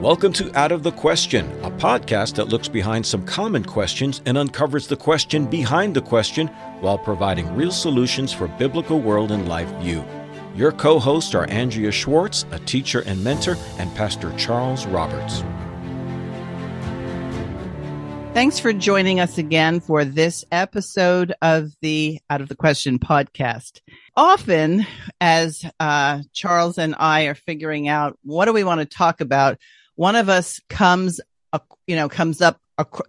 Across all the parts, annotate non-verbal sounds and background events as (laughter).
Welcome to Out of the Question, a podcast that looks behind some common questions and uncovers the question behind the question while providing real solutions for biblical world and life view. Your co hosts are Andrea Schwartz, a teacher and mentor, and Pastor Charles Roberts. Thanks for joining us again for this episode of the Out of the Question podcast. Often, as uh, Charles and I are figuring out what do we want to talk about, one of us comes, you know, comes up,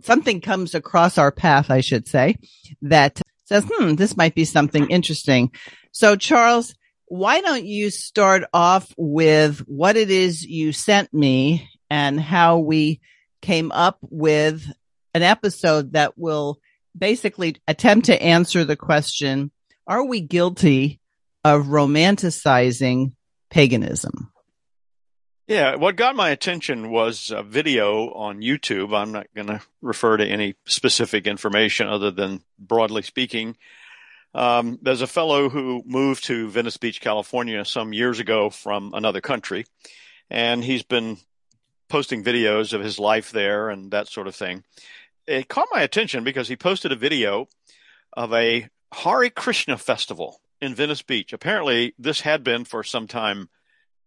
something comes across our path, I should say, that says, hmm, this might be something interesting. So, Charles, why don't you start off with what it is you sent me and how we came up with an episode that will basically attempt to answer the question, are we guilty of romanticizing paganism? Yeah, what got my attention was a video on YouTube. I'm not going to refer to any specific information other than broadly speaking. Um, there's a fellow who moved to Venice Beach, California some years ago from another country, and he's been posting videos of his life there and that sort of thing. It caught my attention because he posted a video of a Hare Krishna festival in Venice Beach. Apparently, this had been for some time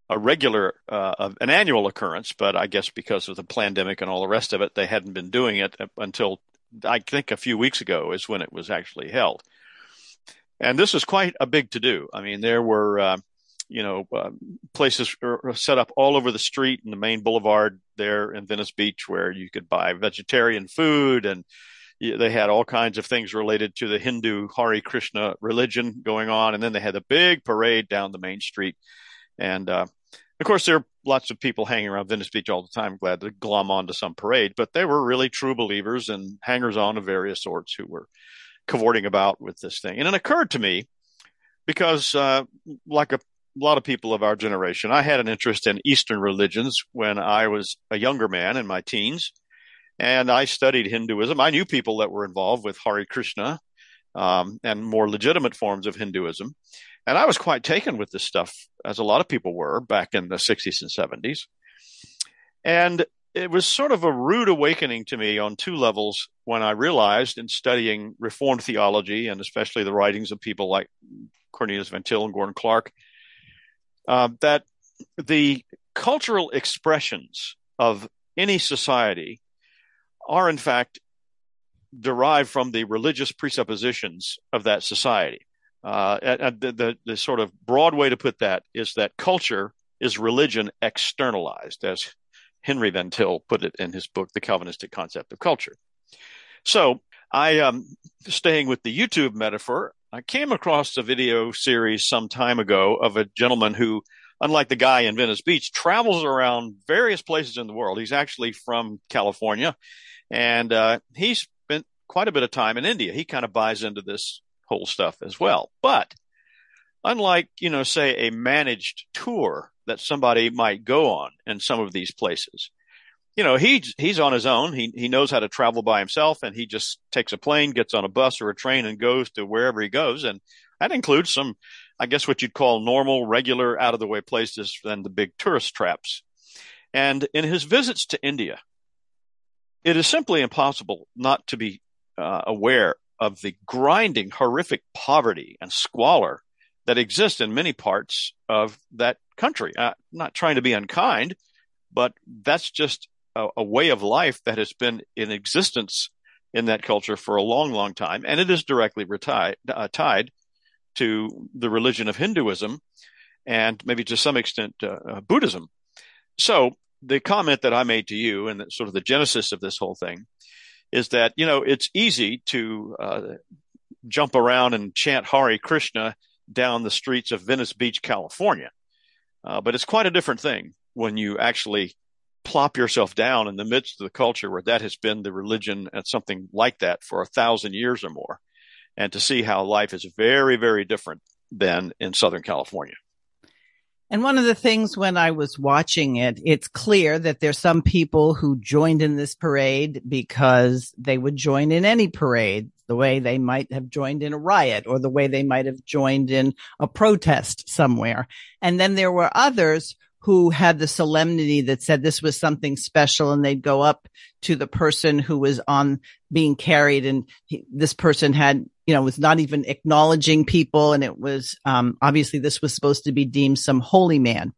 a regular, uh, an annual occurrence, but I guess because of the pandemic and all the rest of it, they hadn't been doing it until I think a few weeks ago is when it was actually held. And this was quite a big to do. I mean, there were, uh, you know, uh, places set up all over the street in the main boulevard there in Venice Beach where you could buy vegetarian food and they had all kinds of things related to the Hindu Hare Krishna religion going on. And then they had a big parade down the main street and uh, of course, there are lots of people hanging around Venice Beach all the time, glad to glom onto some parade, but they were really true believers and hangers on of various sorts who were cavorting about with this thing. And it occurred to me because, uh, like a, lot of people of our generation, I had an interest in Eastern religions when I was a younger man in my teens. And I studied Hinduism. I knew people that were involved with Hare Krishna um, and more legitimate forms of Hinduism. And I was quite taken with this stuff, as a lot of people were back in the 60s and 70s. And it was sort of a rude awakening to me on two levels when I realized in studying Reformed theology and especially the writings of people like Cornelius Van Til and Gordon Clark, uh, that the cultural expressions of any society are in fact derived from the religious presuppositions of that society. Uh, the, the, the sort of broad way to put that is that culture is religion externalized, as Henry Van Til put it in his book, The Calvinistic Concept of Culture. So I, um, staying with the YouTube metaphor, I came across a video series some time ago of a gentleman who, unlike the guy in Venice Beach, travels around various places in the world. He's actually from California and, uh, he spent quite a bit of time in India. He kind of buys into this whole stuff as well. But unlike, you know, say a managed tour that somebody might go on in some of these places, you know, he's, he's on his own. He, he knows how to travel by himself and he just takes a plane, gets on a bus or a train and goes to wherever he goes. And that includes some, I guess what you'd call normal, regular, out of the way places than the big tourist traps. And in his visits to India, it is simply impossible not to be uh, aware of the grinding, horrific poverty and squalor that exists in many parts of that country. Uh, not trying to be unkind, but that's just a, a, way of life that has been in existence in that culture for a long, long time, and it is directly uh, tied to the religion of Hinduism and maybe to some extent uh, uh Buddhism. So the comment that I made to you and sort of the genesis of this whole thing is that, you know, it's easy to uh, jump around and chant Hare Krishna down the streets of Venice Beach, California. Uh, but it's quite a different thing when you actually plop yourself down in the midst of the culture where that has been the religion and something like that for a thousand years or more, and to see how life is very, very different than in Southern California. And one of the things when I was watching it, it's clear that there's some people who joined in this parade because they would join in any parade, the way they might have joined in a riot or the way they might have joined in a protest somewhere. And then there were others who had the solemnity that said this was something special and they'd go up to the person who was on being carried and he, this person had you know was not even acknowledging people and it was um, obviously this was supposed to be deemed some holy man.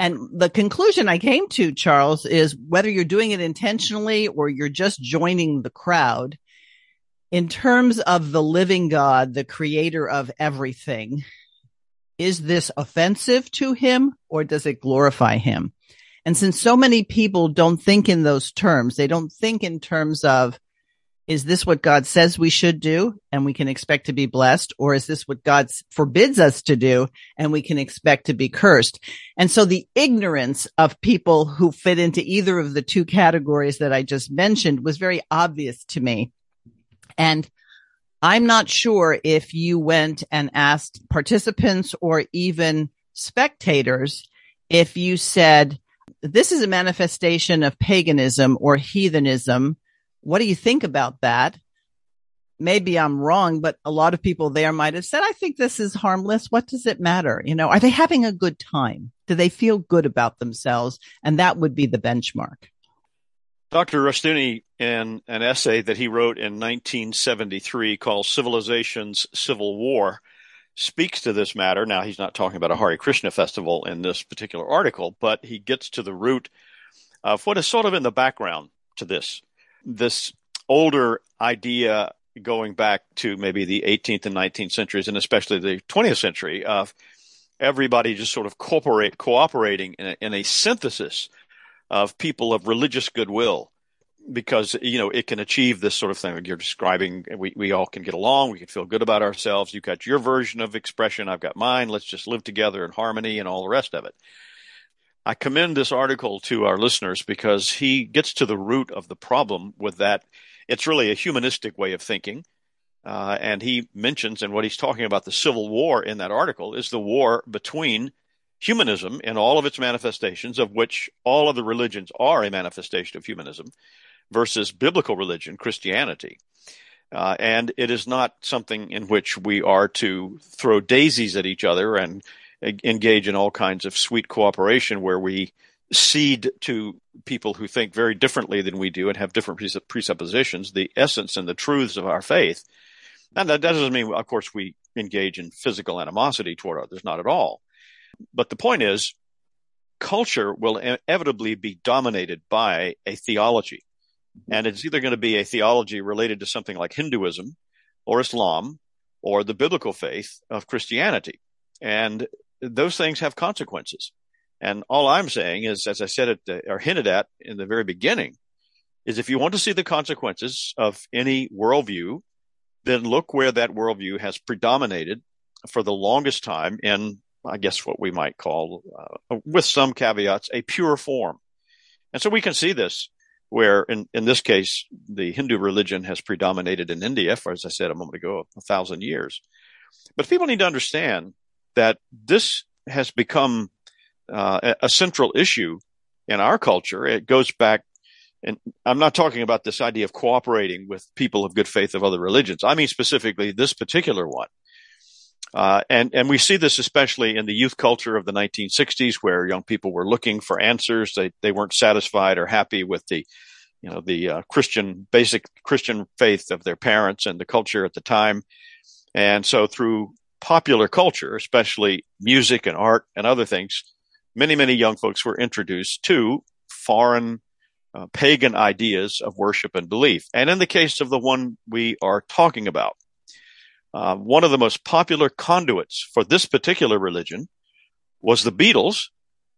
And the conclusion i came to charles is whether you're doing it intentionally or you're just joining the crowd in terms of the living god the creator of everything is this offensive to him or does it glorify him? And since so many people don't think in those terms, they don't think in terms of, is this what God says we should do and we can expect to be blessed? Or is this what God forbids us to do and we can expect to be cursed? And so the ignorance of people who fit into either of the two categories that I just mentioned was very obvious to me. And I'm not sure if you went and asked participants or even spectators if you said, this is a manifestation of paganism or heathenism. What do you think about that? Maybe I'm wrong, but a lot of people there might have said, I think this is harmless. What does it matter? You know, are they having a good time? Do they feel good about themselves? And that would be the benchmark. Dr. Rushdoony, in an essay that he wrote in 1973 called Civilization's Civil War, speaks to this matter. Now, he's not talking about a Hare Krishna festival in this particular article, but he gets to the root of what is sort of in the background to this. This older idea going back to maybe the 18th and 19th centuries, and especially the 20th century, of everybody just sort of cooperate, cooperating in a, in a synthesis of people of religious goodwill because you know it can achieve this sort of thing. You're describing we, we all can get along. We can feel good about ourselves. You've got your version of expression. I've got mine. Let's just live together in harmony and all the rest of it. I commend this article to our listeners because he gets to the root of the problem with that. It's really a humanistic way of thinking. Uh, and he mentions and what he's talking about the civil war in that article is the war between humanism in all of its manifestations, of which all of the religions are a manifestation of humanism, versus biblical religion, Christianity. Uh, and it is not something in which we are to throw daisies at each other and engage in all kinds of sweet cooperation where we cede to people who think very differently than we do and have different presuppositions the essence and the truths of our faith. And that, that doesn't mean, of course, we engage in physical animosity toward others, not at all. But the point is, culture will inevitably be dominated by a theology. And it's either going to be a theology related to something like Hinduism or Islam or the biblical faith of Christianity. And those things have consequences. And all I'm saying is, as I said it or hinted at in the very beginning, is if you want to see the consequences of any worldview, then look where that worldview has predominated for the longest time in I guess what we might call, uh, with some caveats, a pure form. And so we can see this where in, in this case, the Hindu religion has predominated in India for, as I said a moment ago, a thousand years. But people need to understand that this has become uh, a central issue in our culture. It goes back, and I'm not talking about this idea of cooperating with people of good faith of other religions. I mean specifically this particular one. Uh, and and we see this especially in the youth culture of the 1960s, where young people were looking for answers. They they weren't satisfied or happy with the, you know, the uh, Christian basic Christian faith of their parents and the culture at the time. And so through popular culture, especially music and art and other things, many many young folks were introduced to foreign uh, pagan ideas of worship and belief. And in the case of the one we are talking about, uh, one of the most popular conduits for this particular religion was the Beatles,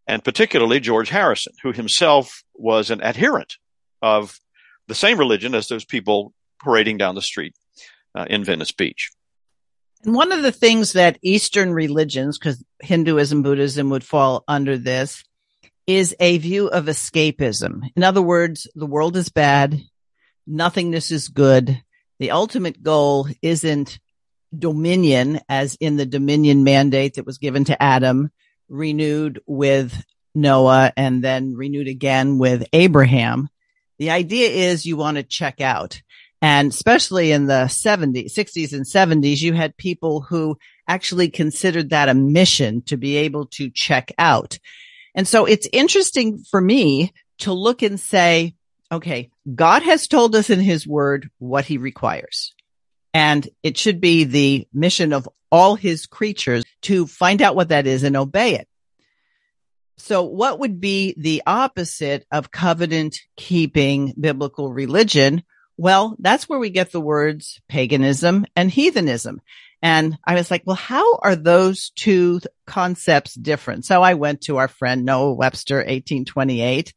and particularly George Harrison, who himself was an adherent of the same religion as those people parading down the street uh, in Venice Beach. And one of the things that Eastern religions, because Hinduism, Buddhism would fall under this, is a view of escapism. In other words, the world is bad. Nothingness is good. The ultimate goal isn't dominion as in the dominion mandate that was given to Adam, renewed with Noah and then renewed again with Abraham. The idea is you want to check out. And especially in the 70s, 60s and 70s, you had people who actually considered that a mission to be able to check out. And so it's interesting for me to look and say, okay, God has told us in his word what he requires. And it should be the mission of all his creatures to find out what that is and obey it. So what would be the opposite of covenant keeping biblical religion? Well, that's where we get the words paganism and heathenism. And I was like, well, how are those two concepts different? So I went to our friend Noah Webster, 1828,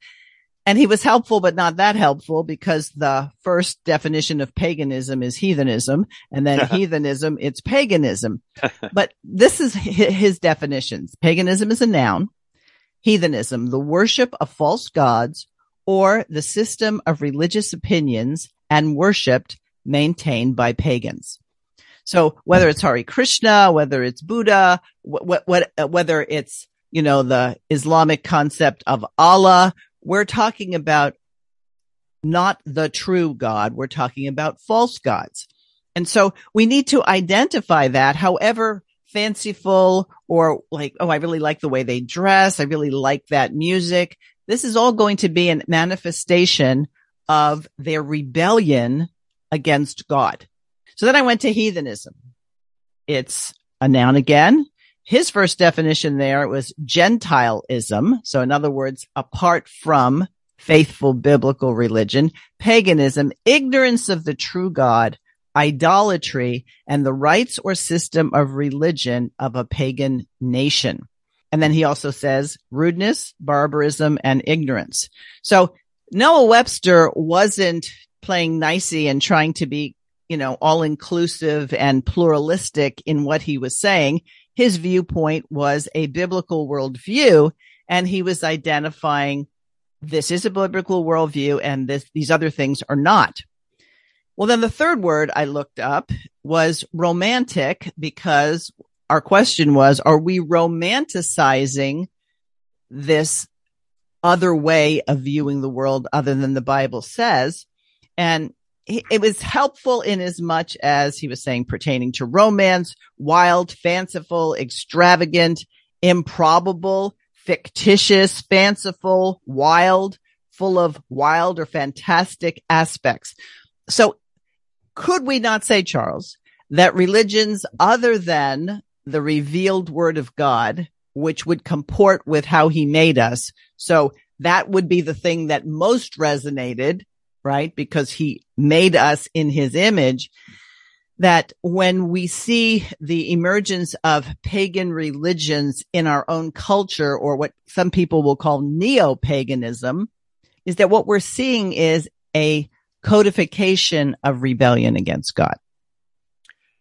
and he was helpful, but not that helpful because the first definition of paganism is heathenism and then (laughs) heathenism, it's paganism. (laughs) but this is his definitions. Paganism is a noun. Heathenism, the worship of false gods or the system of religious opinions and worshipped maintained by pagans. So whether it's Hare Krishna, whether it's Buddha, what, what, whether it's, you know, the Islamic concept of Allah, we're talking about not the true God. We're talking about false gods. And so we need to identify that, however fanciful or like, oh, I really like the way they dress. I really like that music. This is all going to be a manifestation of their rebellion against God. So then I went to heathenism. It's a noun again. His first definition there was Gentileism. So in other words, apart from faithful biblical religion, paganism, ignorance of the true God, idolatry, and the rites or system of religion of a pagan nation. And then he also says rudeness, barbarism, and ignorance. So Noah Webster wasn't playing nicey and trying to be, you know, all inclusive and pluralistic in what he was saying his viewpoint was a biblical worldview and he was identifying this is a biblical worldview and this, these other things are not. Well, then the third word I looked up was romantic because our question was, are we romanticizing this other way of viewing the world other than the Bible says? And it was helpful in as much as he was saying pertaining to romance, wild, fanciful, extravagant, improbable, fictitious, fanciful, wild, full of wild or fantastic aspects. So could we not say, Charles, that religions other than the revealed word of God, which would comport with how he made us. So that would be the thing that most resonated right? Because he made us in his image that when we see the emergence of pagan religions in our own culture or what some people will call neo-paganism is that what we're seeing is a codification of rebellion against God.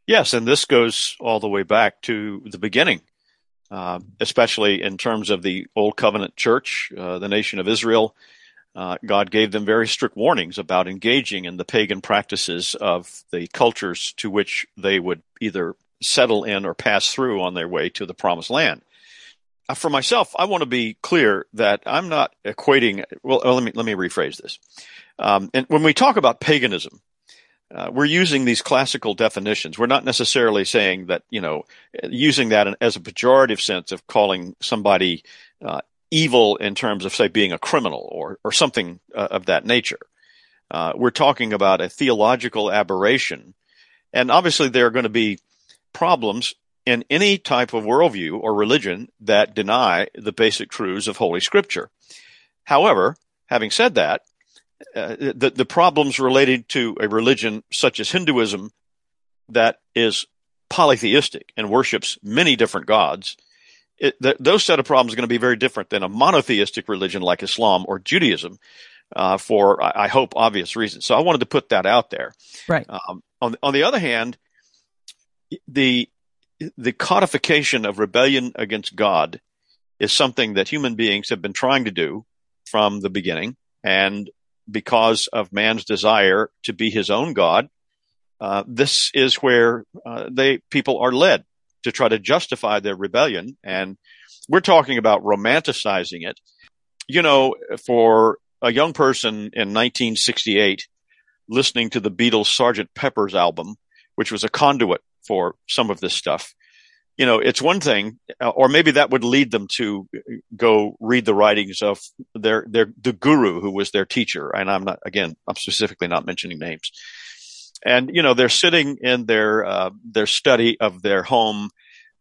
Yes, and this goes all the way back to the beginning, uh, especially in terms of the Old Covenant Church, uh, the nation of Israel, uh, God gave them very strict warnings about engaging in the pagan practices of the cultures to which they would either settle in or pass through on their way to the promised land. Uh, for myself, I want to be clear that I'm not equating. Well, let me let me rephrase this. Um, and when we talk about paganism, uh, we're using these classical definitions. We're not necessarily saying that, you know, using that as a pejorative sense of calling somebody uh, evil in terms of, say, being a criminal or, or something uh, of that nature. Uh, we're talking about a theological aberration. And obviously, there are going to be problems in any type of worldview or religion that deny the basic truths of Holy Scripture. However, having said that, uh, the, the problems related to a religion such as Hinduism that is polytheistic and worships many different gods it, th- those set of problems are going to be very different than a monotheistic religion like Islam or Judaism, uh, for I, I, hope obvious reasons. So I wanted to put that out there. Right. Um, on on the other hand, the the codification of rebellion against God is something that human beings have been trying to do from the beginning, and because of man's desire to be his own God, uh, this is where uh, they people are led to try to justify their rebellion. And we're talking about romanticizing it. You know, for a young person in 1968 listening to the Beatles' Sgt. Pepper's album, which was a conduit for some of this stuff, you know, it's one thing, uh, or maybe that would lead them to go read the writings of their, their, the guru who was their teacher. And I'm not, again, I'm specifically not mentioning names. And, you know, they're sitting in their, uh, their study of their home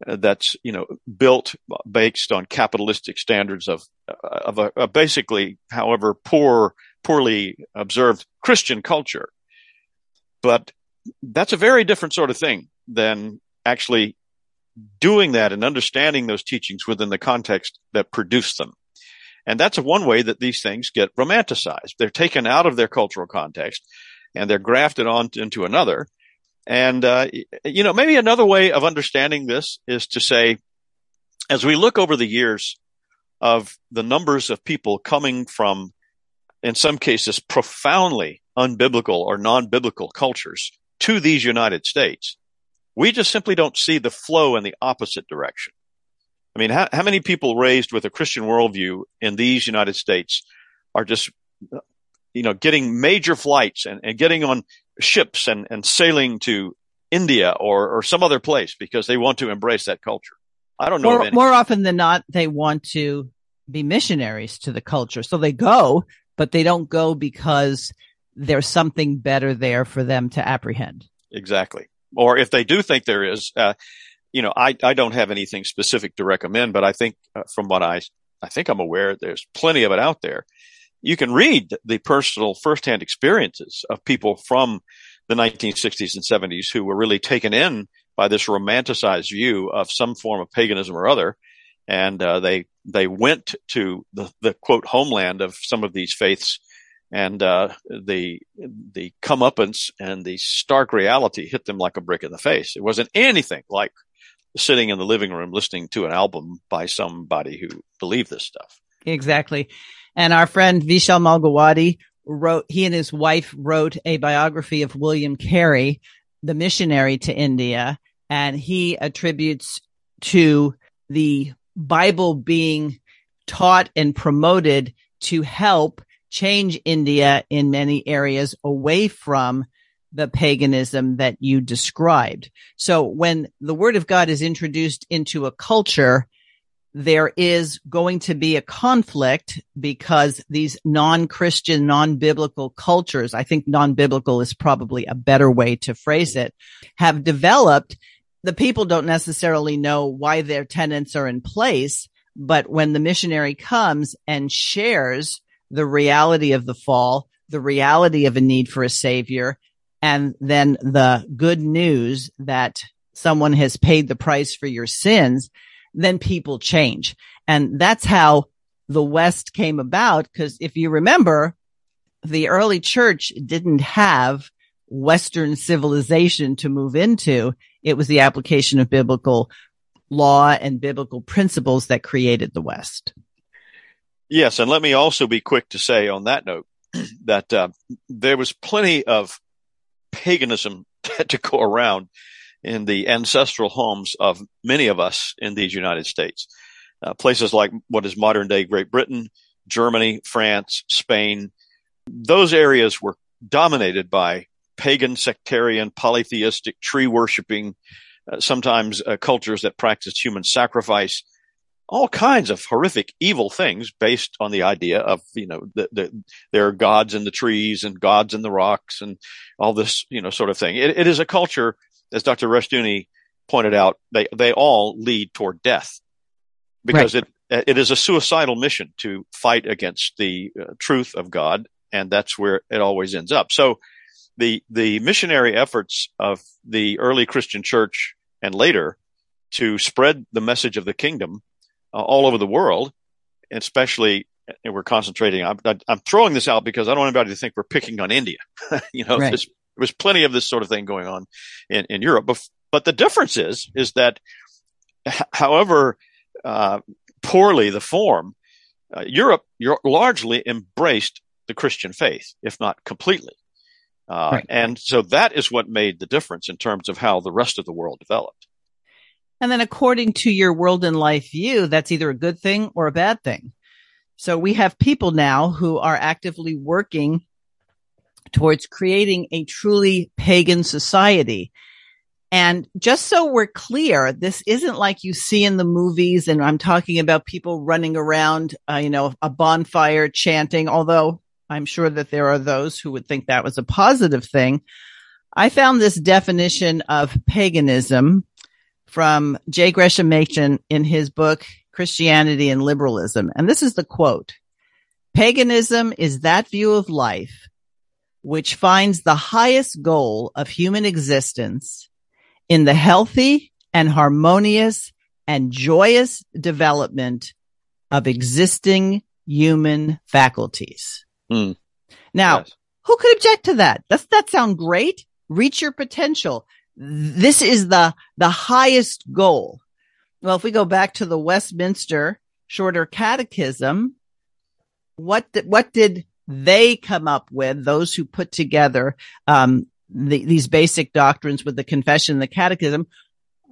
uh, that's, you know, built based on capitalistic standards of, uh, of a, a basically, however poor, poorly observed Christian culture. But that's a very different sort of thing than actually doing that and understanding those teachings within the context that produced them. And that's one way that these things get romanticized. They're taken out of their cultural context and they're grafted on into another. And, uh, you know, maybe another way of understanding this is to say, as we look over the years of the numbers of people coming from, in some cases, profoundly unbiblical or non-biblical cultures to these United States, we just simply don't see the flow in the opposite direction. I mean, how, how many people raised with a Christian worldview in these United States are just, you know, getting major flights and, and getting on ships and, and sailing to India or, or some other place because they want to embrace that culture? I don't know. More, more often than not, they want to be missionaries to the culture. So they go, but they don't go because there's something better there for them to apprehend. Exactly or if they do think there is, uh, you know, I, I don't have anything specific to recommend, but I think uh, from what I, I think I'm aware, there's plenty of it out there. You can read the personal firsthand experiences of people from the 1960s and 70s who were really taken in by this romanticized view of some form of paganism or other. And, uh, they, they went to the, the quote homeland of some of these faiths and uh, the the comeuppance and the stark reality hit them like a brick in the face. It wasn't anything like sitting in the living room listening to an album by somebody who believed this stuff. Exactly. And our friend Vishal Mangalwadi wrote, he and his wife wrote a biography of William Carey, the missionary to India, and he attributes to the Bible being taught and promoted to help change India in many areas away from the paganism that you described. So when the word of God is introduced into a culture, there is going to be a conflict because these non-Christian, non-biblical cultures, I think non-biblical is probably a better way to phrase it, have developed. The people don't necessarily know why their tenants are in place, but when the missionary comes and shares the reality of the fall, the reality of a need for a savior, and then the good news that someone has paid the price for your sins, then people change. And that's how the West came about. Cause if you remember, the early church didn't have Western civilization to move into. It was the application of biblical law and biblical principles that created the West. Yes, and let me also be quick to say on that note that uh, there was plenty of paganism (laughs) to go around in the ancestral homes of many of us in these United States. Uh, places like what is modern day Great Britain, Germany, France, Spain, those areas were dominated by pagan, sectarian, polytheistic, tree worshiping, uh, sometimes uh, cultures that practiced human sacrifice all kinds of horrific evil things based on the idea of you know the, the, there are gods in the trees and gods in the rocks and all this you know sort of thing it, it is a culture as dr rushdoony pointed out they they all lead toward death because right. it it is a suicidal mission to fight against the uh, truth of god and that's where it always ends up so the the missionary efforts of the early christian church and later to spread the message of the kingdom uh, all over the world, especially and we're concentrating. I'm, I'm, throwing this out because I don't want anybody to think we're picking on India. (laughs) you know, right. There was plenty of this sort of thing going on in, in Europe. But, but the difference is, is that however uh, poorly the form, uh, Europe largely embraced the Christian faith, if not completely. Uh, right. And so that is what made the difference in terms of how the rest of the world developed. And then according to your world and life view, that's either a good thing or a bad thing. So we have people now who are actively working towards creating a truly pagan society. And just so we're clear, this isn't like you see in the movies. And I'm talking about people running around, uh, you know, a bonfire chanting, although I'm sure that there are those who would think that was a positive thing. I found this definition of paganism from J. Gresham Machen in his book, Christianity and Liberalism. And this is the quote. Paganism is that view of life which finds the highest goal of human existence in the healthy and harmonious and joyous development of existing human faculties. Hmm. Now, Yes. who could object to that? Does that sound great? Reach your potential. This is the, the highest goal. Well, if we go back to the Westminster Shorter Catechism, what, did- what did they come up with? Those who put together, um, the, these basic doctrines with the confession and the catechism.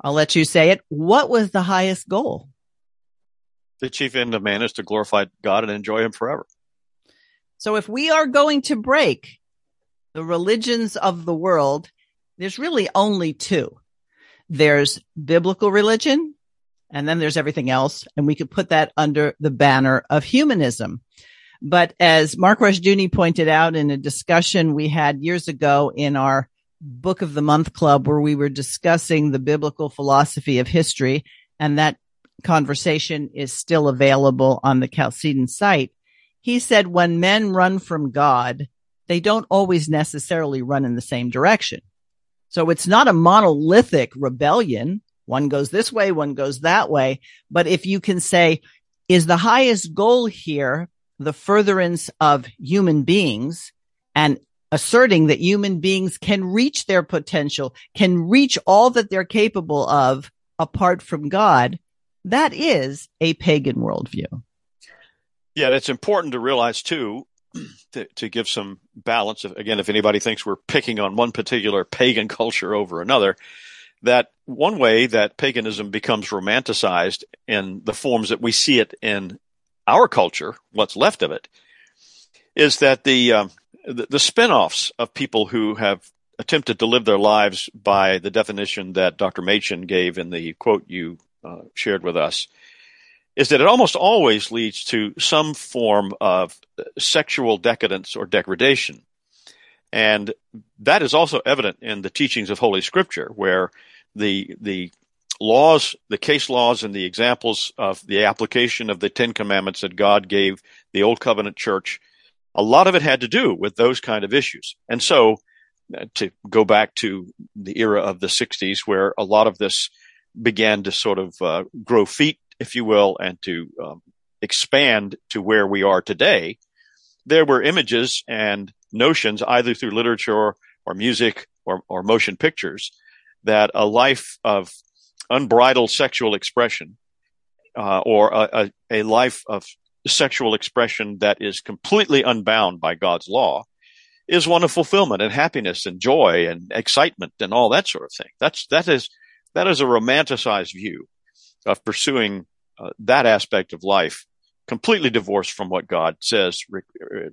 I'll let you say it. What was the highest goal? The chief end of man is to glorify God and enjoy Him forever. So if we are going to break the religions of the world, there's really only two. There's biblical religion and then there's everything else. And we could put that under the banner of humanism. But as Mark Rushdoony pointed out in a discussion we had years ago in our book of the month club where we were discussing the biblical philosophy of history and that conversation is still available on the Chalcedon site. He said when men run from God, they don't always necessarily run in the same direction. So it's not a monolithic rebellion. One goes this way, one goes that way. But if you can say, is the highest goal here the furtherance of human beings and asserting that human beings can reach their potential, can reach all that they're capable of apart from God? That is a pagan worldview. Yeah, it's important to realize too, (clears throat) to, to give some balance. Again, if anybody thinks we're picking on one particular pagan (laughs) culture over another, that one way that paganism becomes romanticized in the forms that we see it in our culture, what's left of it, is that the um, the, the spin-offs of people who have attempted to live their lives by the definition that Dr. Machen gave in the quote you uh, shared with us is that it almost always leads to some form of sexual decadence or degradation. And that is also evident in the teachings of Holy Scripture, where the, the laws, the case laws and the examples of the application of the Ten Commandments that God gave the Old Covenant church, a lot of it had to do with those kind of issues. And so uh, to go back to the era of the 60s where a lot of this began to sort of uh, grow feet, if you will, and to um, expand to where we are today, there were images and notions either through literature or music or, or motion pictures that a life of unbridled sexual expression uh, or a, a, a life of sexual expression that is completely unbound by God's law is one of fulfillment and happiness and joy and excitement and all that sort of thing. That's that is that is a romanticized view of pursuing uh, that aspect of life, completely divorced from what God says re-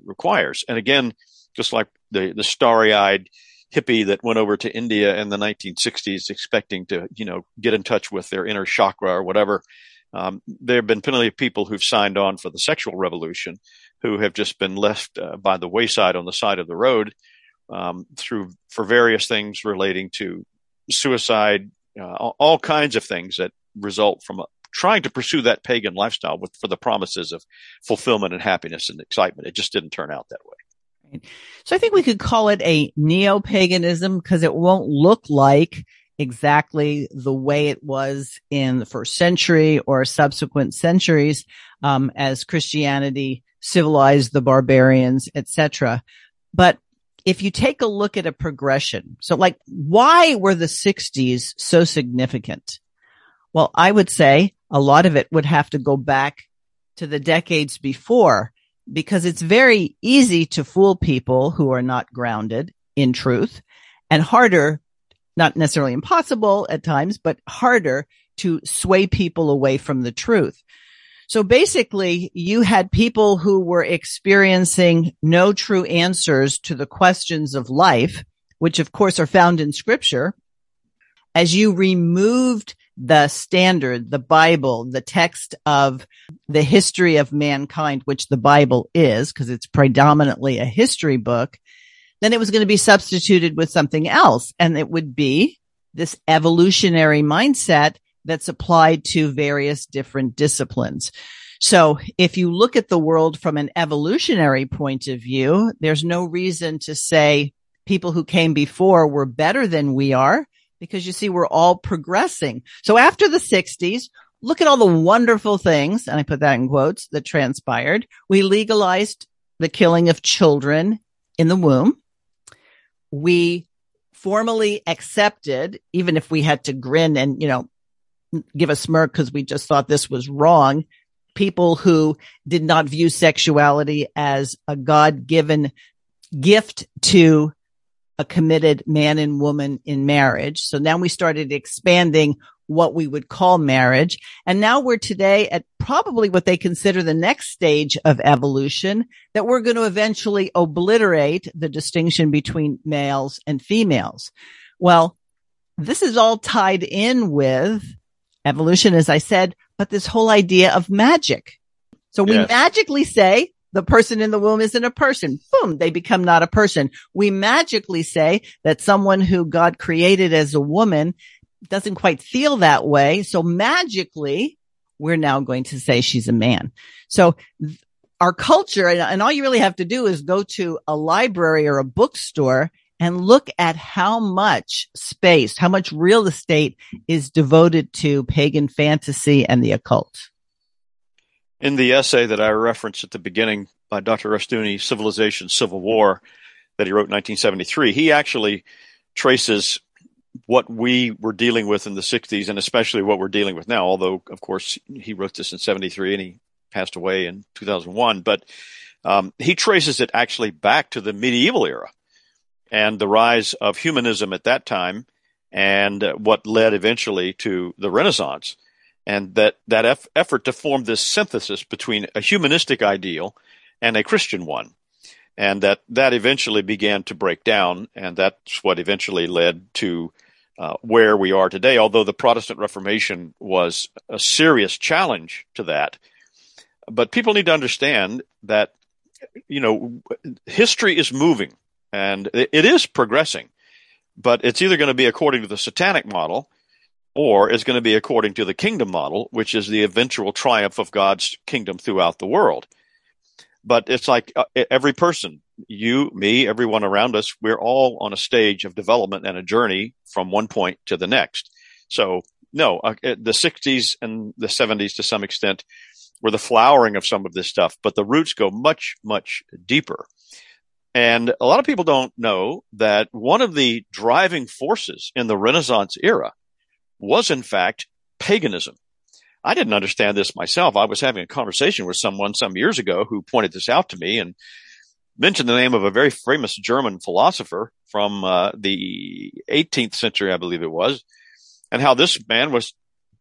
requires. And again, just like the the starry eyed hippie that went over to India in the 1960s, expecting to you know get in touch with their inner chakra or whatever. Um, there have been plenty of people who've signed on for the sexual revolution who have just been left uh, by the wayside on the side of the road um, through for various things relating to suicide, uh, all, kinds of things that result from trying to pursue that pagan lifestyle with for the promises of fulfillment and happiness and excitement. It just didn't turn out that way. So I think we could call it a neo paganism because it won't look like exactly the way it was in the first century or subsequent centuries um, as Christianity civilized the barbarians, etc. But if you take a look at a progression, so like why were the 60s so significant? Well, I would say a lot of it would have to go back to the decades before because it's very easy to fool people who are not grounded in truth and harder not necessarily impossible at times, but harder to sway people away from the truth. So basically you had people who were experiencing no true answers to the questions of life, which of course are found in scripture. as you removed the standard, the Bible, the text of the history of mankind, which the Bible is, because it's predominantly a history book, then it was going to be substituted with something else. And it would be this evolutionary mindset that's applied to various different disciplines. So if you look at the world from an evolutionary point of view, there's no reason to say people who came before were better than we are because you see, we're all progressing. So after the sixties, look at all the wonderful things, and I put that in quotes, that transpired. We legalized the killing of children in the womb. We formally accepted, even if we had to grin and, you know, give a smirk because we just thought this was wrong, people who did not view sexuality as a God given gift to a committed man and woman in marriage. So now we started expanding what we would call marriage. And now we're today at probably what they consider the next stage of evolution that we're going to eventually obliterate the distinction between males and females. Well, this is all tied in with evolution, as I said, but this whole idea of magic. So we yes. magically say the person in the womb isn't a person. Boom, they become not a person. We magically say that someone who God created as a woman doesn't quite feel that way. So magically, we're now going to say she's a man. So our culture, and all you really have to do is go to a library or a bookstore and look at how much space, how much real estate is devoted to pagan fantasy and the occult. In the essay that I referenced at the beginning by Dr. Rushdoony, Civilization, Civil War, that he wrote in 1973, he actually traces what we were dealing with in the 60s and especially what we're dealing with now. Although, of course, he wrote this in 73 and he passed away in 2001. But um, he traces it actually back to the medieval era and the rise of humanism at that time and what led eventually to the Renaissance and that that eff- effort to form this synthesis between a humanistic ideal and a Christian one, and that that eventually began to break down, and that's what eventually led to uh, where we are today. Although the Protestant Reformation was a serious challenge to that, but people need to understand that you know history is moving and it, it is progressing, but it's either going to be according to the satanic model or is going to be according to the kingdom model, which is the eventual triumph of God's kingdom throughout the world. But it's like uh, every person, you, me, everyone around us, we're all on a stage of development and a journey from one point to the next. So no, uh, the 60s and the 70s to some extent were the flowering of some of this stuff, but the roots go much, much deeper. And a lot of people don't know that one of the driving forces in the Renaissance era was in fact paganism. I didn't understand this myself. I was having a conversation with someone some years ago who pointed this out to me and mentioned the name of a very famous German philosopher from uh, the 18th century, I believe it was, and how this man was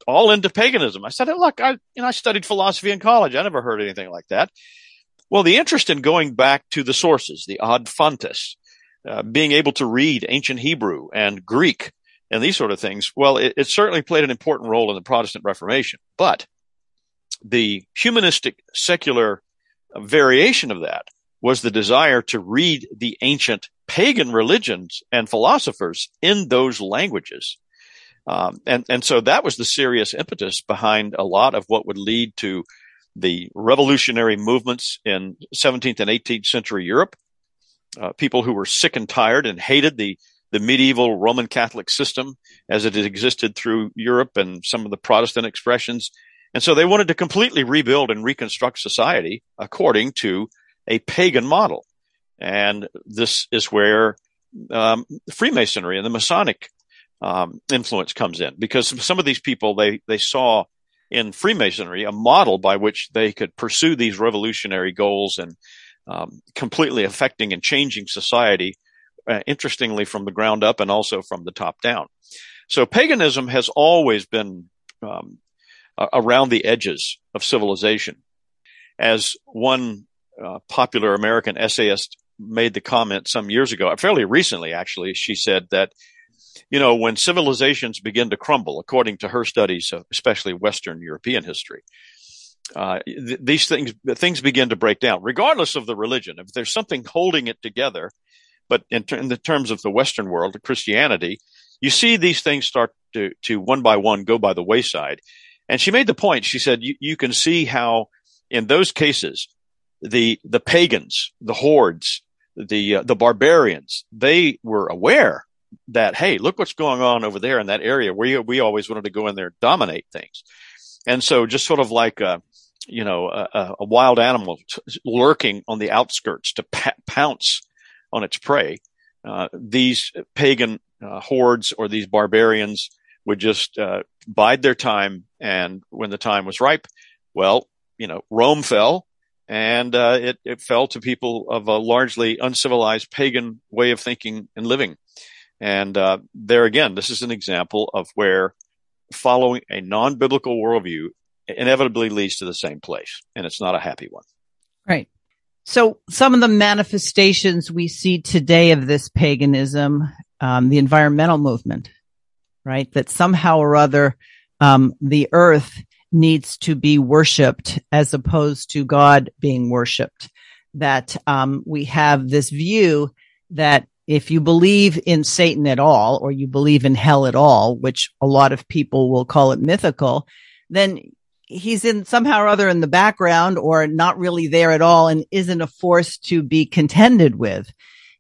all into paganism. I said, "Look, I you know I studied philosophy in college. I never heard anything like that." Well, the interest in going back to the sources, the ad fontes, uh, being able to read ancient Hebrew and Greek, and these sort of things, well, it, it certainly played an important role in the Protestant Reformation. But the humanistic secular variation of that was the desire to read the ancient pagan religions and philosophers in those languages. Um, and, and so that was the serious impetus behind a lot of what would lead to the revolutionary movements in 17th and 18th century Europe. Uh, people who were sick and tired and hated the the medieval Roman Catholic system as it existed through Europe and some of the Protestant expressions. And so they wanted to completely rebuild and reconstruct society according to a pagan model. And this is where um, Freemasonry and the Masonic um, influence comes in because some of these people they they saw in Freemasonry a model by which they could pursue these revolutionary goals and um, completely affecting and changing society uh, interestingly from the ground up and also from the top down. So paganism has always been um, around the edges of civilization. As one uh, popular American essayist made the comment some years ago, fairly recently actually, she said that you know, when civilizations begin to crumble, according to her studies, especially Western European history, uh, th- these things things begin to break down, regardless of the religion. If there's something holding it together, but in, ter- in the terms of the Western world, Christianity, you see these things start to, to one by one go by the wayside. And she made the point. She said, you, can see how in those cases, the, the pagans, the hordes, the, uh, the barbarians, they were aware that, Hey, look what's going on over there in that area. We, we always wanted to go in there and dominate things. And so just sort of like, a, you know, a, a wild animal t- lurking on the outskirts to pounce on its prey. Uh, these pagan uh, hordes or these barbarians would just uh, bide their time, and when the time was ripe, well, you know, Rome fell, and uh, it, it fell to people of a largely uncivilized pagan way of thinking and living. And uh, there again, this is an example of where following a non-biblical worldview inevitably leads to the same place, and it's not a happy one. Right. So some of the manifestations we see today of this paganism, um, the environmental movement, right? That somehow or other, um, the earth needs to be worshiped as opposed to God being worshiped. That, um, we have this view that if you believe in Satan at all, or you believe in hell at all, which a lot of people will call it mythical, then he's in somehow or other in the background or not really there at all and isn't a force to be contended with.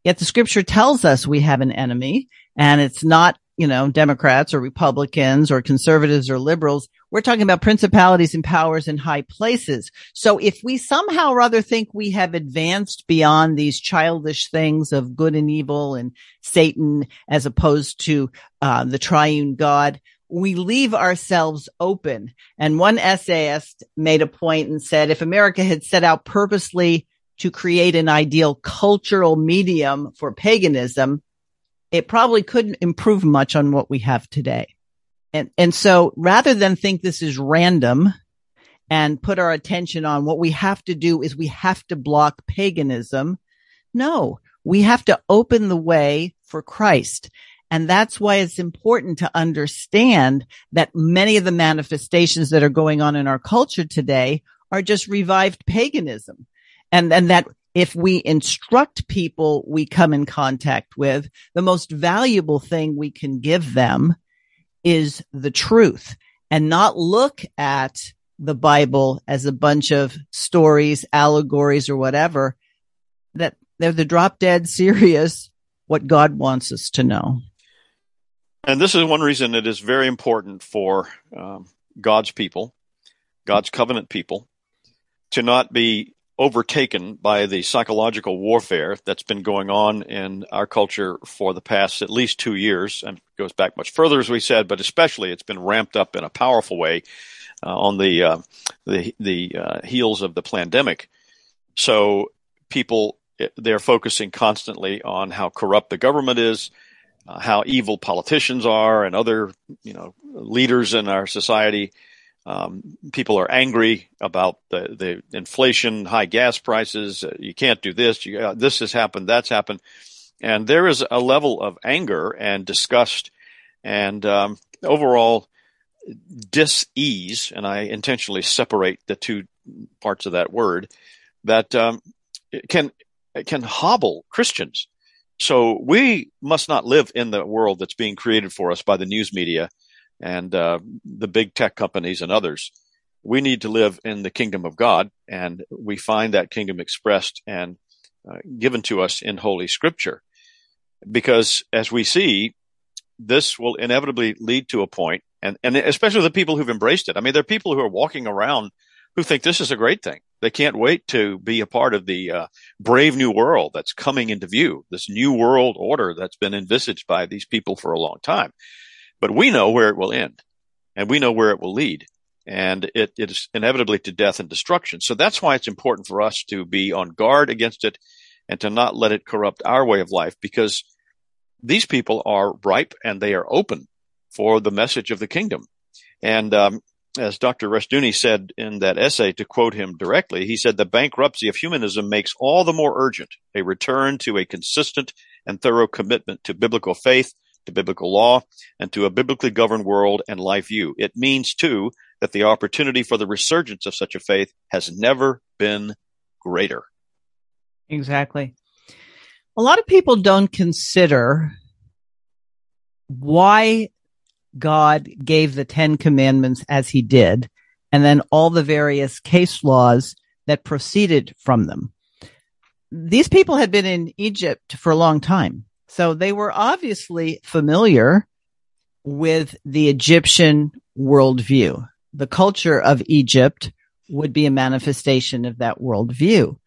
Yet the scripture tells us we have an enemy and it's not, you know, Democrats or Republicans or conservatives or liberals. We're talking about principalities and powers in high places. So if we somehow or other think we have advanced beyond these childish things of good and evil and Satan as opposed to uh, the triune God, we leave ourselves open. And one essayist made a point and said, if America had set out purposely to create an ideal cultural medium for paganism, it probably couldn't improve much on what we have today. And, and so rather than think this is random and put our attention on what we have to do is we have to block paganism. No, we have to open the way for Christ. And that's why it's important to understand that many of the manifestations that are going on in our culture today are just revived paganism. And, and that if we instruct people we come in contact with, the most valuable thing we can give them is the truth and not look at the Bible as a bunch of stories, allegories, or whatever, that they're the drop dead serious what God wants us to know. And this is one reason it is very important for um, God's people, God's covenant people, to not be overtaken by the psychological warfare that's been going on in our culture for the past at least two years and goes back much further, as we said, but especially it's been ramped up in a powerful way uh, on the uh, the the uh, heels of the pandemic. So people they're focusing constantly on how corrupt the government is, uh, how evil politicians are and other, you know, leaders in our society. Um, people are angry about the, the inflation, high gas prices. Uh, you can't do this. You, uh, this has happened. That's happened. And there is a level of anger and disgust and um, overall dis-ease. And I intentionally separate the two parts of that word that um, can can hobble Christians so we must not live in the world that's being created for us by the news media and uh, the big tech companies and others. We need to live in the kingdom of God, and we find that kingdom expressed and uh, given to us in Holy Scripture. Because as we see, this will inevitably lead to a point, and, and especially the people who've embraced it. I mean, there are people who are walking around who think this is a great thing. They can't wait to be a part of the uh, brave new world that's coming into view, this new world order that's been envisaged by these people for a long time. But we know where it will end and we know where it will lead. And it, it is inevitably to death and destruction. So that's why it's important for us to be on guard against it and to not let it corrupt our way of life because these people are ripe and they are open for the message of the kingdom. And um, as Dr. Rushdoony said in that essay, to quote him directly, he said, the bankruptcy of humanism makes all the more urgent a return to a consistent and thorough commitment to biblical faith, to biblical law and to a biblically governed world and life view. It means too that the opportunity for the resurgence of such a faith has never been greater. Exactly. A lot of people don't consider why God gave the Ten Commandments as he did, and then all the various case laws that proceeded from them. These people had been in Egypt for a long time. So they were obviously familiar with the Egyptian worldview. The culture of Egypt would be a manifestation of that worldview.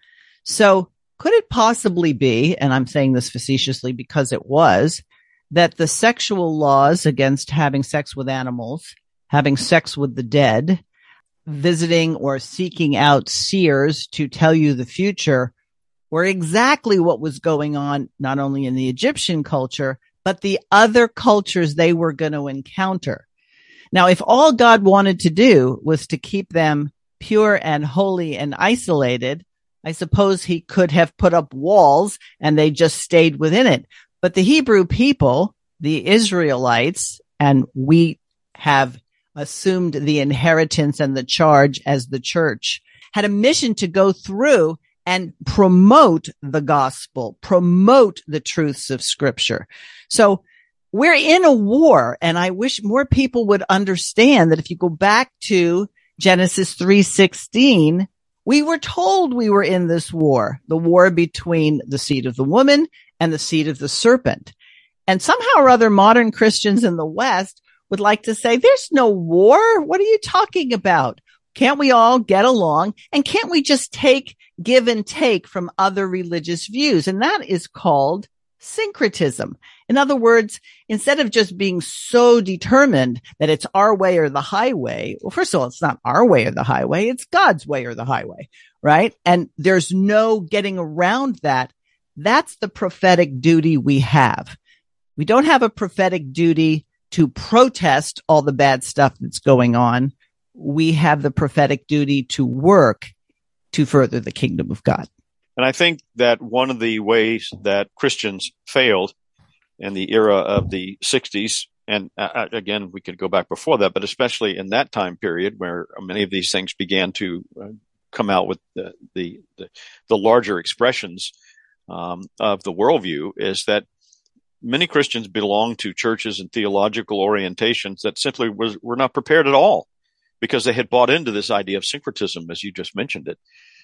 So could it possibly be, and I'm saying this facetiously because it was, that the sexual laws against having sex with animals, having sex with the dead, visiting or seeking out seers to tell you the future were exactly what was going on, not only in the Egyptian culture, but the other cultures they were going to encounter. Now, if all God wanted to do was to keep them pure and holy and isolated, I suppose he could have put up walls and they just stayed within it. But the Hebrew people, the Israelites, and we have assumed the inheritance and the charge as the church had a mission to go through and promote the gospel, promote the truths of scripture. So we're in a war and I wish more people would understand that if you go back to Genesis 3:16, we were told we were in this war, the war between the seed of the woman and the seed of the serpent. And somehow or other modern Christians in the West would like to say, there's no war. What are you talking about? Can't we all get along? And can't we just take, give and take from other religious views? And that is called syncretism. In other words, instead of just being so determined that it's our way or the highway, well, first of all, it's not our way or the highway. It's God's way or the highway, right? And there's no getting around that. That's the prophetic duty we have. We don't have a prophetic duty to protest all the bad stuff that's going on we have the prophetic duty to work to further the kingdom of God. And I think that one of the ways that Christians failed in the era of the 60s, and uh, uh, again, we could go back before that, but especially in that time period where many of these things began to uh, come out with the, the, the, the larger expressions um, of the worldview, is that many Christians belong to churches and theological orientations that simply was, were not prepared at all because they had bought into this idea of syncretism, as you just mentioned it.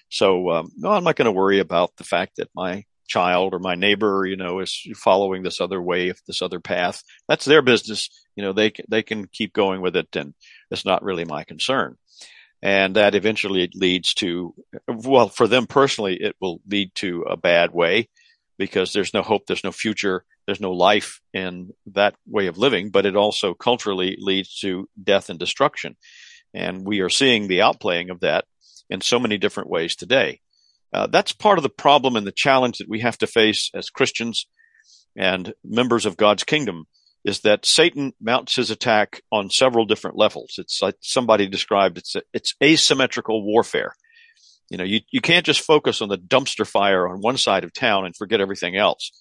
So, um, no, I'm not going to worry about the fact that my child or my neighbor, you know, is following this other way, this other path. That's their business. You know, they they can keep going with it, and it's not really my concern. And that eventually leads to, well, for them personally, it will lead to a bad way because there's no hope, there's no future, there's no life in that way of living. But it also culturally leads to death and destruction. And we are seeing the outplaying of that in so many different ways today. Uh, that's part of the problem and the challenge that we have to face as Christians and members of God's kingdom is that Satan mounts his attack on several different levels. It's like somebody described it's a, it's asymmetrical warfare. You know, you, you can't just focus on the dumpster fire on one side of town and forget everything else.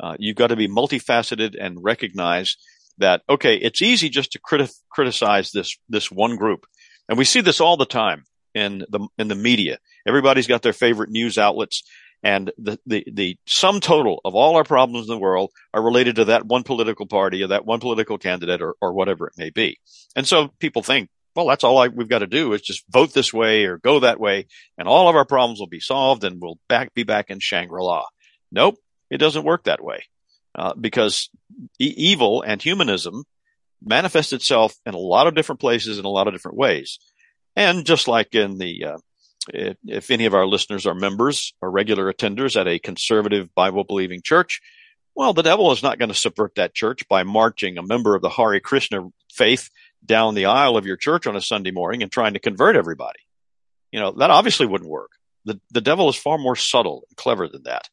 Uh, you've got to be multifaceted and recognize that, okay, it's easy just to criti- criticize this, this one group. And we see this all the time in the, in the media. Everybody's got their favorite news outlets and the, the, the sum total of all our problems in the world are related to that one political party or that one political candidate or, or whatever it may be. And so people think, well, that's all I, we've got to do is just vote this way or go that way and all of our problems will be solved and we'll back, be back in Shangri-La. Nope. It doesn't work that way. Uh, because e- evil and humanism manifests itself in a lot of different places in a lot of different ways. And just like in the, uh, if, if, any of our listeners are members or regular attenders at a conservative Bible believing church, well, the devil is not going to subvert that church by marching a member of the Hare Krishna faith down the aisle of your church on a Sunday morning and trying to convert everybody. You know, that obviously wouldn't work. The, the devil is far more subtle and clever than that.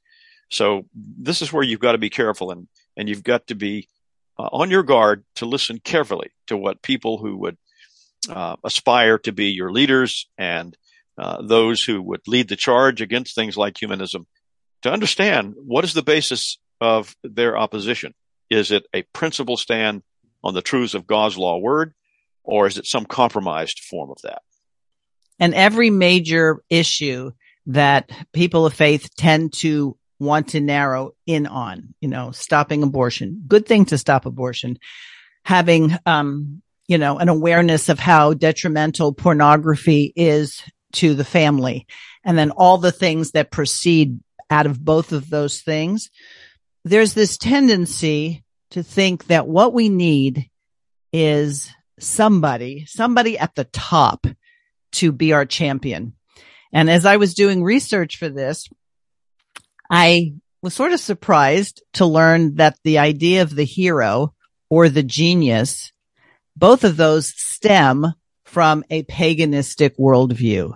So this is where you've got to be careful and, and you've got to be uh, on your guard to listen carefully to what people who would uh, aspire to be your leaders and uh, those who would lead the charge against things like humanism to understand what is the basis of their opposition. Is it a principle stand on the truths of God's law word, or is it some compromised form of that? And every major issue that people of faith tend to want to narrow in on, you know, stopping abortion, good thing to stop abortion, having, um, you know, an awareness of how detrimental pornography is to the family. And then all the things that proceed out of both of those things. There's this tendency to think that what we need is somebody, somebody at the top to be our champion. And as I was doing research for this, I was sort of surprised to learn that the idea of the hero or the genius, both of those stem from a paganistic worldview.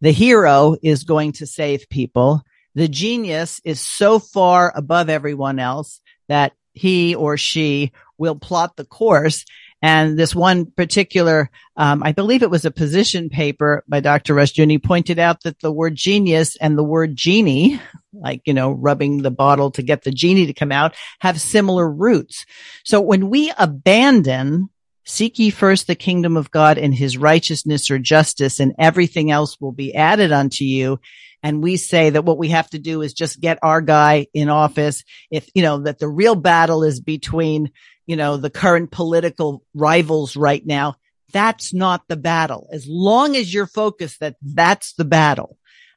The hero is going to save people. The genius is so far above everyone else that he or she will plot the course. And this one particular, um, I believe it was a position paper by Dr. Rushdoony pointed out that the word genius and the word genie, like, you know, rubbing the bottle to get the genie to come out, have similar roots. So when we abandon Seek ye first the kingdom of God and his righteousness or justice and everything else will be added unto you. And we say that what we have to do is just get our guy in office. If, you know, that the real battle is between, you know, the current political rivals right now. That's not the battle. As long as you're focused that that's the battle,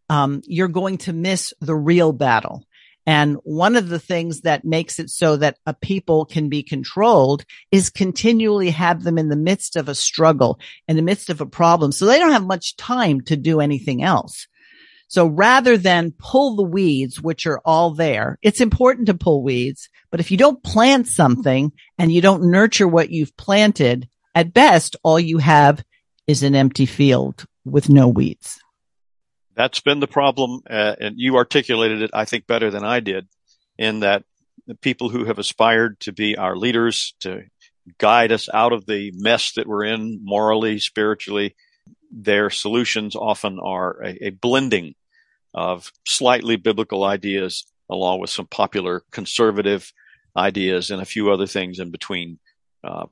um, you're going to miss the real battle. And one of the things that makes it so that a people can be controlled is continually have them in the midst of a struggle, in the midst of a problem. So they don't have much time to do anything else. So rather than pull the weeds, which are all there, it's important to pull weeds. But if you don't plant something and you don't nurture what you've planted, at best, all you have is an empty field with no weeds that's been the problem, uh, and you articulated it, I think, better than I did, in that the people who have aspired to be our leaders, to guide us out of the mess that we're in morally, spiritually, their solutions often are a, a blending of slightly biblical ideas along with some popular conservative ideas and a few other things in between, uh,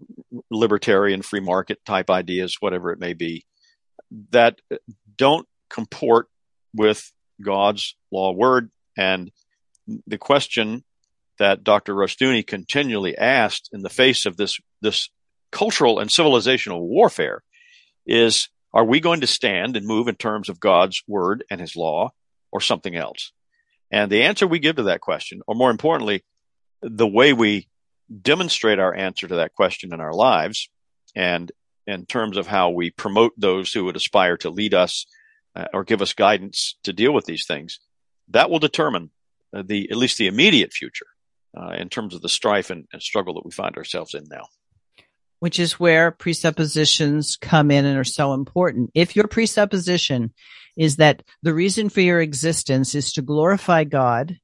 libertarian free market type ideas, whatever it may be, that don't comport with God's law word. And the question that Dr. Rushdoony continually asked in the face of this, this cultural and civilizational warfare is, are we going to stand and move in terms of God's word and his law or something else? And the answer we give to that question, or more importantly, the way we demonstrate our answer to that question in our lives and in terms of how we promote those who would aspire to lead us or give us guidance to deal with these things, that will determine uh, the at least the immediate future uh, in terms of the strife and, and struggle that we find ourselves in now. Which is where presuppositions come in and are so important. If your presupposition is that the reason for your existence is to glorify God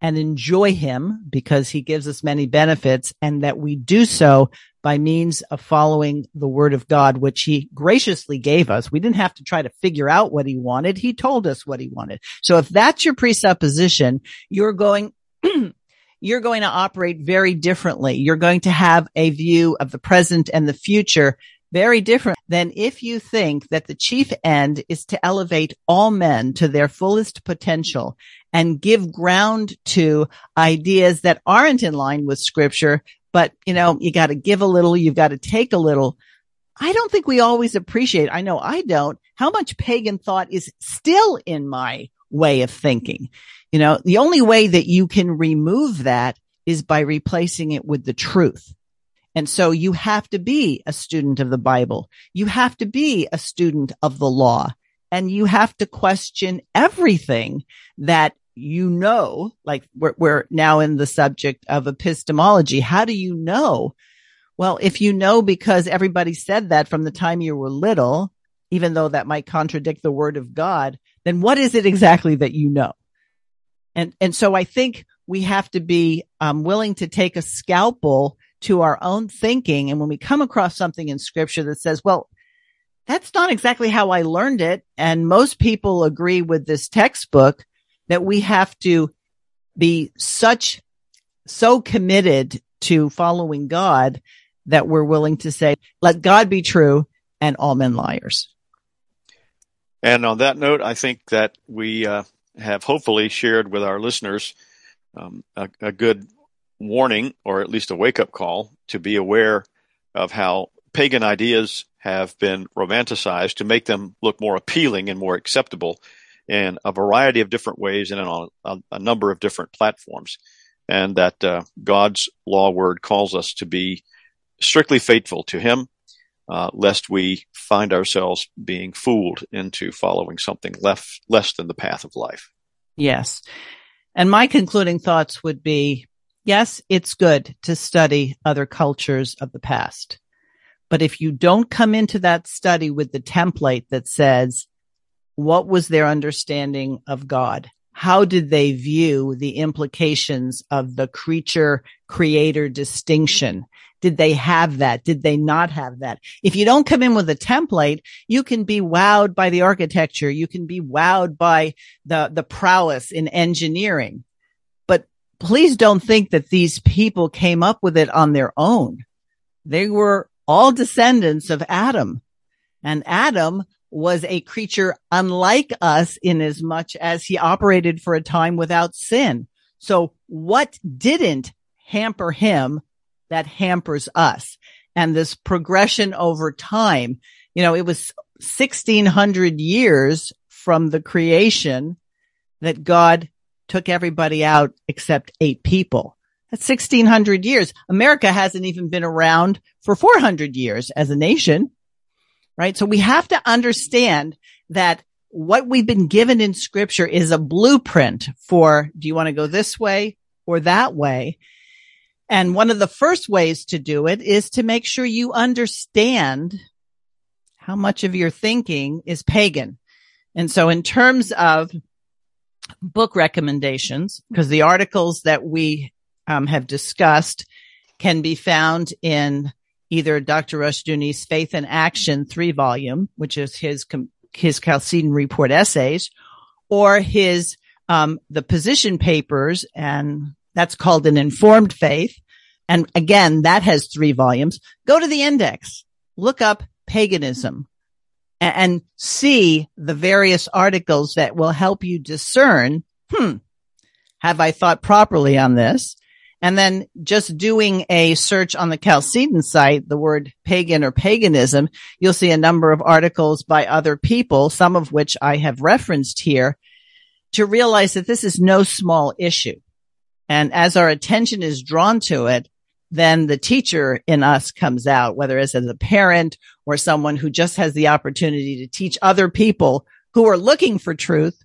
and enjoy him because he gives us many benefits and that we do so by means of following the word of God, which he graciously gave us. We didn't have to try to figure out what he wanted. He told us what he wanted. So if that's your presupposition, you're going, (clears throat) you're going to operate very differently. You're going to have a view of the present and the future very different than if you think that the chief end is to elevate all men to their fullest potential and give ground to ideas that aren't in line with scripture. But, you know, you got to give a little, you've got to take a little. I don't think we always appreciate, I know I don't, how much pagan thought is still in my way of thinking. You know, the only way that you can remove that is by replacing it with the truth. And so you have to be a student of the Bible. You have to be a student of the law and you have to question everything that you know, like we're, we're now in the subject of epistemology. How do you know? Well, if you know because everybody said that from the time you were little, even though that might contradict the word of God, then what is it exactly that you know? And, and so I think we have to be um, willing to take a scalpel to our own thinking. And when we come across something in scripture that says, well, that's not exactly how I learned it. And most people agree with this textbook that we have to be such so committed to following God that we're willing to say, let God be true and all men liars. And on that note, I think that we uh, have hopefully shared with our listeners um, a, a, good warning, or at least a wake up call, to be aware of how pagan ideas have been romanticized to make them look more appealing and more acceptable in a variety of different ways and on a, a number of different platforms. And that uh, God's law word calls us to be strictly faithful to Him uh, lest we find ourselves being fooled into following something less, less than the path of life. Yes. And my concluding thoughts would be, yes, it's good to study other cultures of the past. But if you don't come into that study with the template that says, what was their understanding of God? How did they view the implications of the creature creator distinction? Did they have that? Did they not have that? If you don't come in with a template, you can be wowed by the architecture. You can be wowed by the, the prowess in engineering. But please don't think that these people came up with it on their own. They were all descendants of Adam and Adam was a creature unlike us in as much as he operated for a time without sin. So what didn't hamper him that hampers us. And this progression over time, you know, it was 1600 years from the creation that God took everybody out except eight people. That's 1600 years. America hasn't even been around for 400 years as a nation, right? So we have to understand that what we've been given in scripture is a blueprint for, do you want to go this way or that way? And one of the first ways to do it is to make sure you understand how much of your thinking is pagan. And so in terms of book recommendations, because the articles that we um, have discussed can be found in either Dr. Rushdoony's Faith and Action three volume, which is his, his Chalcedon report essays, or his, um, the position papers and that's called an informed faith. And again, that has three volumes. Go to the index, look up paganism and, and see the various articles that will help you discern, hmm, have I thought properly on this? And then just doing a search on the Chalcedon site, the word pagan or paganism, you'll see a number of articles by other people, some of which I have referenced here to realize that this is no small issue. And as our attention is drawn to it, then the teacher in us comes out, whether it's as a parent or someone who just has the opportunity to teach other people who are looking for truth,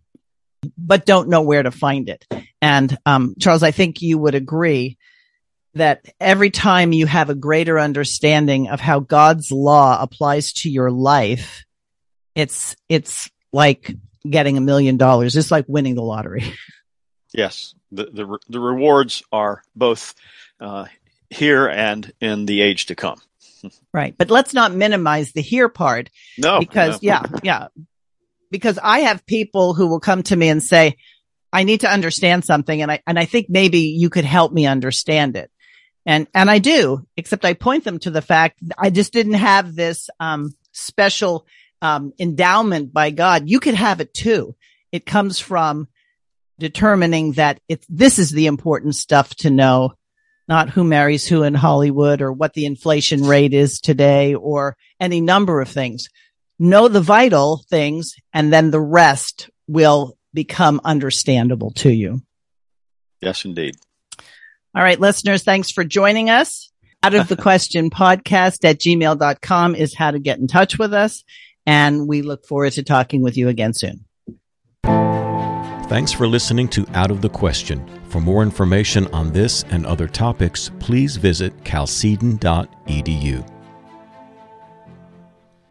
but don't know where to find it. And, um, Charles, I think you would agree that every time you have a greater understanding of how God's law applies to your life, it's, it's like getting a million dollars. It's like winning the lottery. (laughs) Yes, the the, the rewards are both uh, here and in the age to come. (laughs) Right, but let's not minimize the here part. No, because no. yeah, yeah, because I have people who will come to me and say, "I need to understand something," and I and I think maybe you could help me understand it. And, and I do, except I point them to the fact I just didn't have this, um, special, um, endowment by God. You could have it too. It comes from determining that it's, this is the important stuff to know, not who marries who in Hollywood or what the inflation rate is today or any number of things. Know the vital things and then the rest will become understandable to you. Yes, indeed. All right, listeners, thanks for joining us. Out of the (laughs) question podcast at gmail.com is how to get in touch with us. And we look forward to talking with you again soon. Thanks for listening to Out of the Question. For more information on this and other topics, please visit chalcedon.edu.